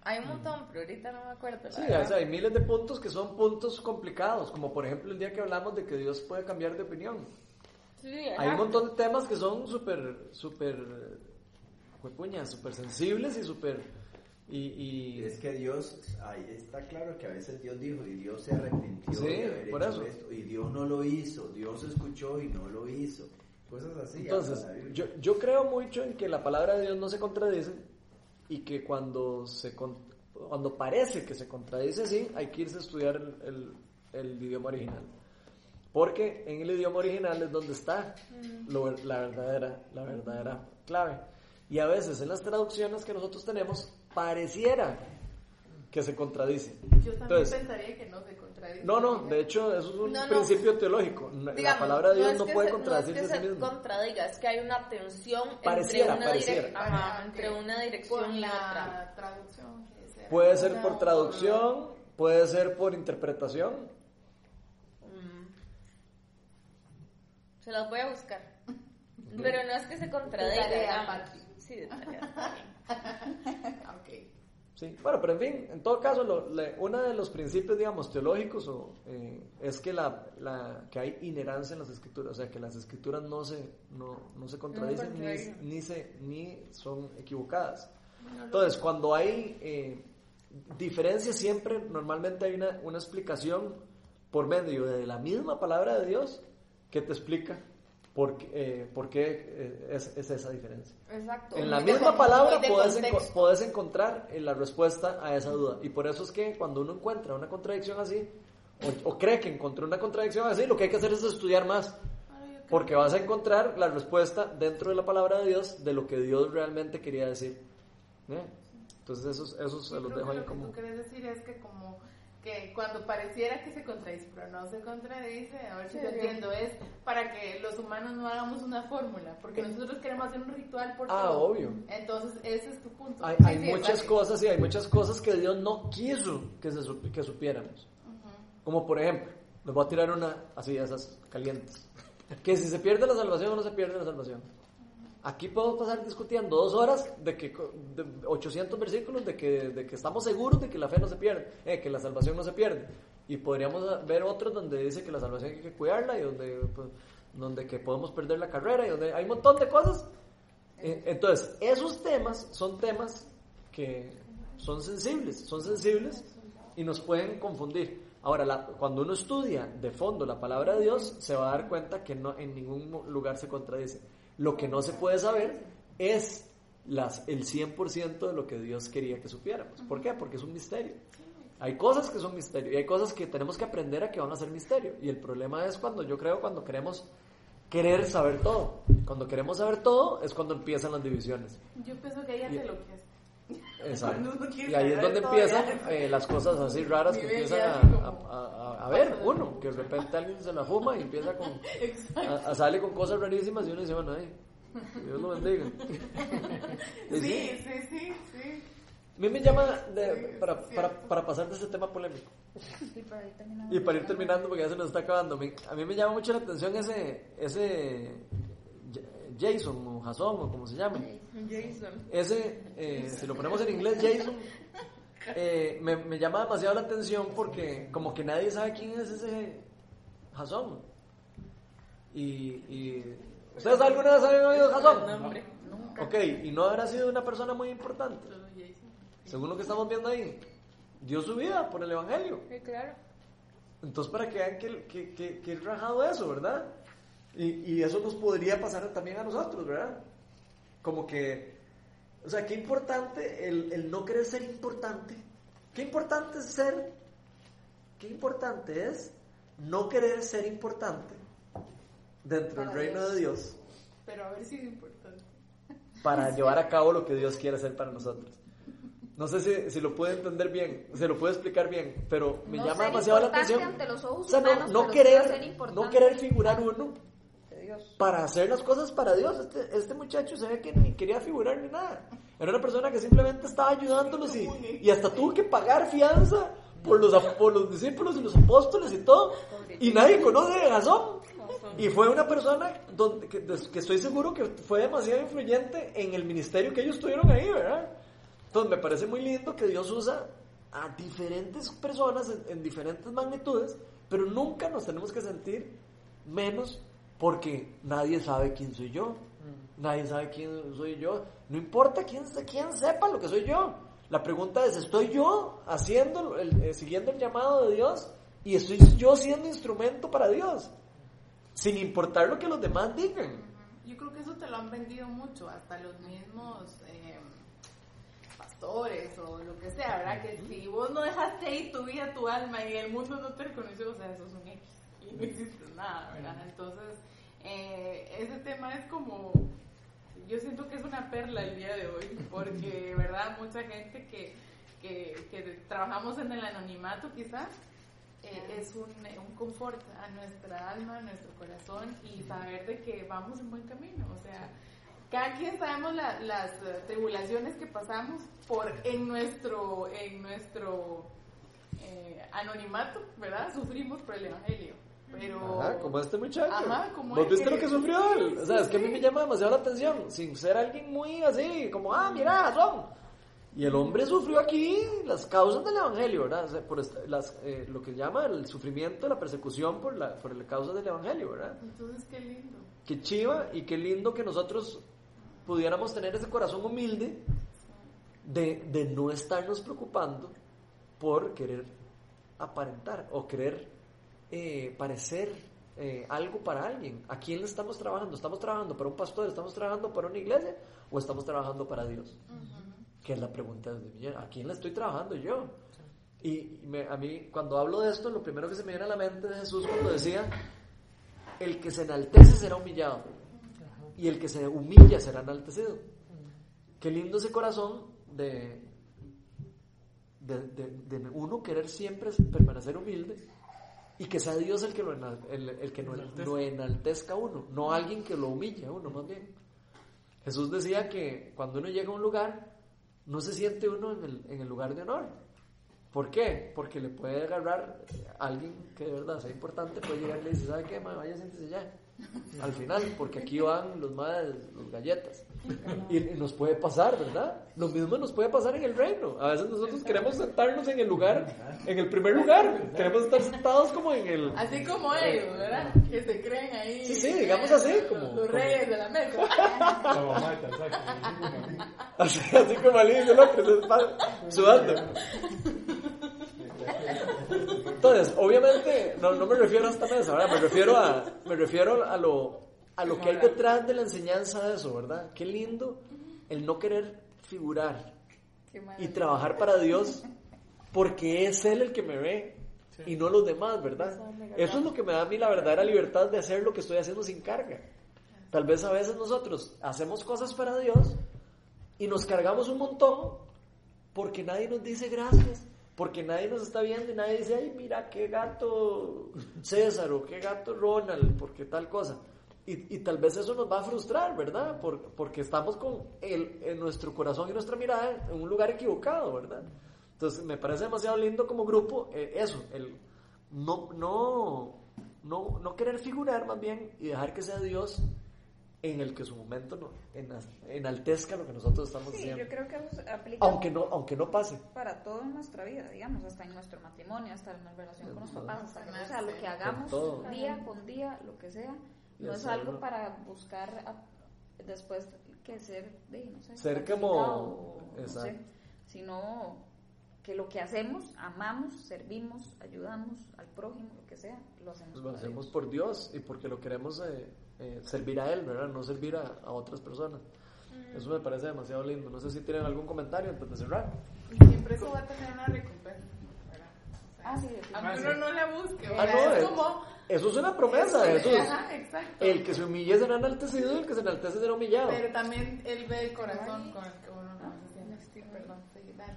Hay un montón, pero ahorita no me acuerdo. Sí, o sea, hay miles de puntos que son puntos complicados, como por ejemplo el día que hablamos de que Dios puede cambiar de opinión. Sí, Hay un montón de temas que son súper, súper, juepuña, súper sensibles y súper... Y, y- Es que Dios, ahí está claro que a veces Dios dijo y Dios se arrepintió Sí, de haber por hecho eso. esto y Dios no lo hizo, Dios escuchó y no lo hizo. Cosas así. Entonces, yo, yo creo mucho en que la palabra de Dios no se contradice y que cuando, se, con- cuando parece que se contradice así, hay que irse a estudiar el, el- el idioma original. Porque en el idioma original es donde está lo- la, verdadera, la verdadera clave. Y a veces en las traducciones que nosotros tenemos, pareciera que se contradice. Yo también Entonces, pensaría que no se contradice. no, no, de hecho eso es un No, no. principio teológico. La palabra de Dios es no, que puede se- contradecirse no es a que sí se misma. contradiga, es que hay una tensión Pareciera, entre, una pareciera. direc- ajá, Ajá, entre ok. una dirección y la otra. traducción sea. Puede ser por traducción, puede ser por interpretación. Mm. Se las voy a buscar. Pero no es que se contradiga. Sí, de tarea. Otra. *laughs* Ok. Sí, bueno, pero en fin, en todo caso, lo- le- uno de los principios, digamos, teológicos o, eh, es que, la, la- que hay inherancia en las escrituras, o sea, que las escrituras no se, no, no se contradicen ni, ni, se, ni son equivocadas. Entonces, cuando hay eh, diferencias, siempre, normalmente hay una, una explicación por medio de la misma palabra de Dios que te explica por, qué, eh, por qué eh, es, es esa diferencia. Exacto. En la de misma palabra enco- puedes encontrar eh, la respuesta a esa duda. Y por eso es que cuando uno encuentra una contradicción así, o, o cree que encontró una contradicción así, lo que hay que hacer es estudiar más. Porque vas a encontrar la respuesta dentro de la palabra de Dios de lo que Dios realmente quería decir. ¿Eh? Entonces, esos, esos se los dejo ahí lo que como. tú quieres decir es que como que cuando pareciera que se contradice, pero no se contradice, a ver si te Sí. entiendo, es para que los humanos no hagamos una fórmula, porque nosotros queremos hacer un ritual por Ah, todo. obvio. Entonces, ese es tu punto. Hay, Sí, hay sí, muchas cosas y hay muchas cosas que Dios no quiso que, se, que supiéramos. Como por ejemplo, les voy a tirar una así de esas calientes. Que si se pierde la salvación o no se pierde la salvación. Aquí podemos pasar discutiendo dos horas de que de 800 versículos de que, de que estamos seguros de que la fe no se pierde, eh, que la salvación no se pierde. Y podríamos ver otros donde dice que la salvación hay que cuidarla y donde, pues, donde que podemos perder la carrera y donde hay un montón de cosas. Eh, Entonces, esos temas son temas que son sensibles, son sensibles y nos pueden confundir. Ahora, la- cuando uno estudia de fondo la palabra de Dios, se va a dar cuenta que no, en ningún lugar se contradice. Lo que no se puede saber es las, el 100% de lo que Dios quería que supiéramos. ¿Por qué? Porque es un misterio. Hay cosas que son misterio y hay cosas que tenemos que aprender a que van a ser misterio. Y el problema es cuando yo creo cuando queremos querer saber todo. Cuando queremos saber todo es cuando empiezan las divisiones. Yo pienso que ella Y- hace lo que. Exacto. Y ahí es donde empiezan eh, las cosas así raras que empiezan a, a- a- a ver *laughs* uno, que de repente alguien se la fuma y empieza con, a, a sale con cosas rarísimas y uno dice, bueno, ay, Dios lo bendiga. *laughs* Sí, sí, sí, sí. A mí me llama de- para, para, para pasar de ese tema polémico Y para ir terminando. y para ir terminando porque ya se nos está acabando. a mí me llama mucho la atención ese, ese Jason o Jason o como se llame. Jason. Ese, eh, si lo ponemos en inglés, Jason, eh, me, me llama demasiado la atención porque como que nadie sabe quién es ese Jason. Y, y ¿ustedes alguna vez habían oído Jason? Nombre. Ok, y no habrá sido una persona muy importante. Según lo que estamos viendo ahí, dio su vida por el Evangelio. Sí, claro. Entonces, para que vean que, que, que, que es rajado eso, ¿verdad? Y, y eso nos podría pasar también a nosotros, ¿verdad? Como que, o sea, qué importante el, el no querer ser importante. Qué importante es ser, qué importante es no querer ser importante dentro del reino Dios. de Dios Pero a ver si es importante. para *laughs* llevar a cabo lo que Dios quiere hacer para nosotros. No sé si, si lo puede entender bien, se lo puede explicar bien, pero me No llama demasiado la atención. ante los ojos o sea, no, humanos, no querer, no querer figurar uno Para hacer las cosas para Dios. Este, este muchacho se ve que ni quería figurar ni nada. Era una persona que simplemente estaba ayudándolos y, y hasta tuvo que pagar fianza por los, por los discípulos y los apóstoles y todo. Y nadie conoce de Jasón. Y fue una persona donde, que, que estoy seguro que fue demasiado influyente en el ministerio que ellos tuvieron ahí, ¿verdad? Entonces me parece muy lindo que Dios usa a diferentes personas en, en diferentes magnitudes, pero nunca nos tenemos que sentir menos porque nadie sabe quién soy yo. Nadie sabe quién soy yo. No importa quién, quién sepa lo que soy yo. La pregunta es, ¿estoy yo haciendo, el- eh, siguiendo el llamado de Dios? Y estoy yo siendo instrumento para Dios. Sin importar lo que los demás digan. Yo creo que eso te lo han vendido mucho, hasta los mismos eh, pastores o lo que sea, ¿verdad? Que si vos no dejaste ahí tu vida, tu alma y el mundo no te reconoció, o sea, eso es un y no hiciste nada, ¿verdad? Entonces, eh, ese tema es como, yo siento que es una perla el día de hoy, porque, *laughs* ¿verdad? Mucha gente que, que, que trabajamos en el anonimato quizás, eh, es un, un confort a nuestra alma, a nuestro corazón y saber de que vamos en buen camino. O sea, cada quien sabemos la- las tribulaciones que pasamos por en nuestro, en nuestro eh, anonimato, ¿verdad? Sufrimos por el Evangelio. Pero... Ajá, como este muchacho. Ajá, como ¿Vos viste que- lo que sufrió él? Sí, O sea, sí, es que a mí sí. me llama demasiado la atención, sin ser alguien muy así, como, ah, mira, son. Y el hombre sufrió aquí las causas del evangelio, ¿verdad? O sea, por las, eh, lo que llama el sufrimiento, la persecución por la, por la causa del evangelio, ¿verdad? Entonces, qué lindo. Qué chiva y qué lindo que nosotros pudiéramos tener ese corazón humilde de, de no estarnos preocupando por querer aparentar o querer eh, parecer eh, algo para alguien. ¿A quién le estamos trabajando? ¿Estamos trabajando para un pastor? ¿Estamos trabajando para una iglesia? ¿O estamos trabajando para Dios? Que es la pregunta de millón. ¿A quién le estoy trabajando yo? Y me- a mí, cuando hablo de esto, lo primero que se me viene a la mente es Jesús cuando decía, el que se enaltece será humillado y el que se humilla será enaltecido. Qué lindo ese corazón de, de, de- de uno querer siempre permanecer humilde y que sea Dios el que lo, enal- el, el que no- lo enaltezca a uno, no alguien que lo humille a uno más bien. Jesús decía que cuando uno llega a un lugar, no se siente uno en el, en el lugar de honor. ¿Por qué? Porque le puede agarrar a alguien que de verdad sea importante, puede llegar y le dice, ¿sabe qué? ma? Vaya, siéntese ya. Al final, porque aquí van los madres, los galletas. Y, nos puede pasar, ¿verdad? Lo mismo nos puede pasar en el reino. A veces nosotros queremos sentarnos en el lugar, en el primer lugar. Queremos estar sentados como en el... Así como ellos, ¿verdad? Que se creen ahí. Sí, sí, digamos así, los- como- Los reyes de la mesa. *laughs* Así, así como al inicio, ¿no? Que se está sudando. Entonces, obviamente, no, no me refiero a esta mesa, ¿verdad? Me refiero a, me refiero a lo, a lo que hay detrás de la enseñanza de eso, ¿verdad? Qué lindo el no querer figurar y trabajar para Dios porque es Él el que me ve y no los demás, ¿verdad? Eso es lo que me da a mí la verdadera libertad de hacer lo que estoy haciendo sin carga. Tal vez a veces nosotros hacemos cosas para Dios y nos cargamos un montón porque nadie nos dice gracias, porque nadie nos está viendo y nadie dice, ay, mira qué gato César o qué gato Ronald, porque tal cosa. Y, y tal vez eso nos va a frustrar, ¿verdad? Por- porque estamos con el, en nuestro corazón y nuestra mirada en un lugar equivocado, ¿verdad? Entonces me parece demasiado lindo como grupo eh, eso, el no, no, no, no querer figurar más bien y dejar que sea Dios en el que su momento no, ena- enaltezca lo que nosotros estamos Sí, haciendo. yo creo que eso aplica Aunque no, aunque no pase. para todo en nuestra vida, digamos, hasta en nuestro matrimonio, hasta en la relación con los papás, hasta que- o sea, lo que hagamos todo. día con día, lo que sea, no es algo para buscar a- después que ser, de, no sé, Ser como- o no exacto. sé, sino que lo que hacemos, amamos, servimos, ayudamos al prójimo, lo que sea, lo hacemos. Pues lo hacemos Dios. por Dios y porque lo queremos eh, eh, servir a Él, ¿verdad? No servir a, a otras personas. Eso me parece demasiado lindo. No sé si tienen algún comentario antes de cerrar. Y siempre eso va a tener una recompensa. ¿verdad? O sea, Ah, sí, Aunque Ah, sí. uno no la busque, Ah, ¿verdad? no, es es- como... Eso es una promesa de Jesús. Ajá, exacto. El que se humille será enaltecido y el que se enaltece será humillado. Pero también él ve el corazón con el que uno lo hace. Sí, perdón, sí, dale.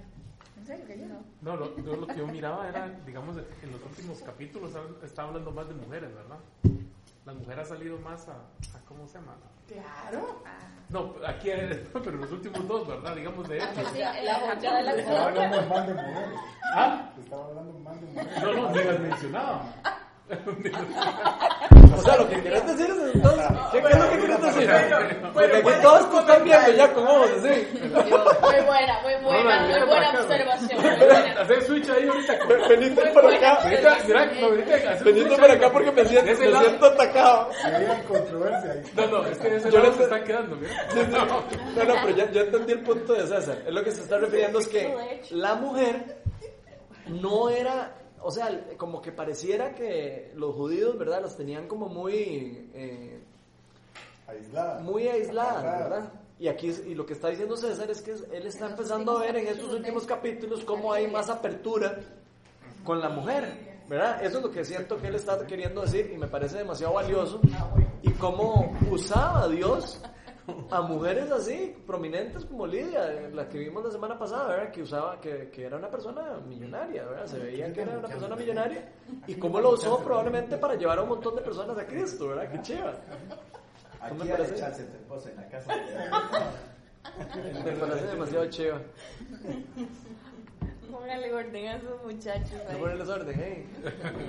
¿En serio? ¿Que yo no? No, lo, yo lo que yo miraba era, digamos, en los últimos capítulos está hablando más de mujeres, ¿verdad? La mujer ha salido más a, a ¿cómo se llama? Claro. No, aquí, *laughs* pero los últimos dos, ¿verdad? Digamos de hecho. Sí, La- de la Estaba hablando mal de mujeres. ¿Ah? Estaba hablando mal de mujeres. No, no, ni las mencionaba. *laughs* O sea, lo que quieres decir es entonces, ¿qué, qué es lo que quieres decir? Porque aquí todos te están viendo ya con ojos así. Muy buena, muy buena, muy buena observación. *laughs* Hacer switch ahí ahorita. Venite para acá. Venite switch para acá porque me siento, me atacado. Controversia ahí. No, no, es que ese Yo se están quedando, mira. No, no, pero ya, ya entendí el punto de César. Es lo que se está refiriendo es que la mujer no era, o sea, como que pareciera que los judíos, ¿verdad? Las tenían como muy, eh, Aislada. muy aisladas. ¿verdad? Y aquí y lo que está diciendo César es que él está empezando a ver en estos últimos capítulos cómo hay más apertura con la mujer, ¿verdad? Eso es lo que siento que él está queriendo decir y me parece demasiado valioso. Y cómo usaba Dios a mujeres así, prominentes como Lidia, la que vimos la semana pasada, ¿verdad? Que usaba, que, que era una persona millonaria, ¿verdad? Se veía que era una persona millonaria y cómo lo usó probablemente para llevar a un montón de personas a Cristo, ¿verdad? Qué chiva. Aquí me parece? echarse tu esposa en la casa. Me parece demasiado chiva. Póngale orden a esos muchachos No ahí. ponerles orden, ¿eh?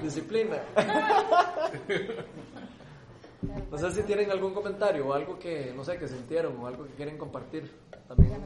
Disciplina. *laughs* No sé si tienen algún comentario o algo que, no sé, que sintieron o algo que quieren compartir. También